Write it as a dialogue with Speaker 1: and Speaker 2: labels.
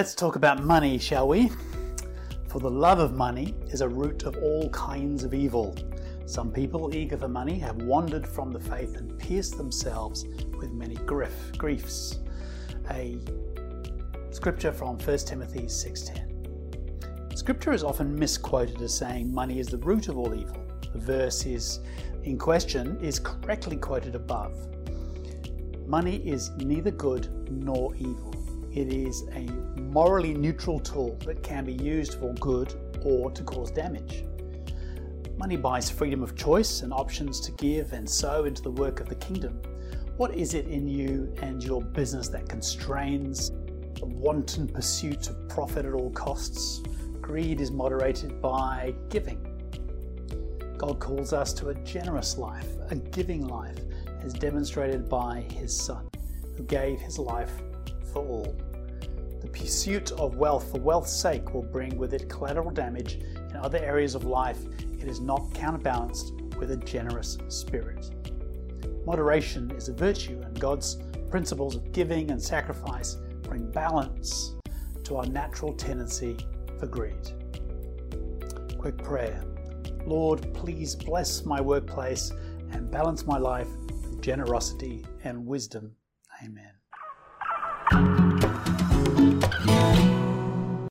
Speaker 1: Let's talk about money, shall we? For the love of money is a root of all kinds of evil. Some people eager for money have wandered from the faith and pierced themselves with many grief, griefs. A scripture from 1 Timothy 6:10. Scripture is often misquoted as saying money is the root of all evil. The verse is in question is correctly quoted above. Money is neither good nor evil. It is a morally neutral tool that can be used for good or to cause damage. Money buys freedom of choice and options to give and sow into the work of the kingdom. What is it in you and your business that constrains the wanton pursuit of profit at all costs? Greed is moderated by giving. God calls us to a generous life, a giving life, as demonstrated by His Son, who gave His life for all. The pursuit of wealth for wealth's sake will bring with it collateral damage in other areas of life. It is not counterbalanced with a generous spirit. Moderation is a virtue, and God's principles of giving and sacrifice bring balance to our natural tendency for greed. Quick prayer Lord, please bless my workplace and balance my life with generosity and wisdom. Amen. Thank you.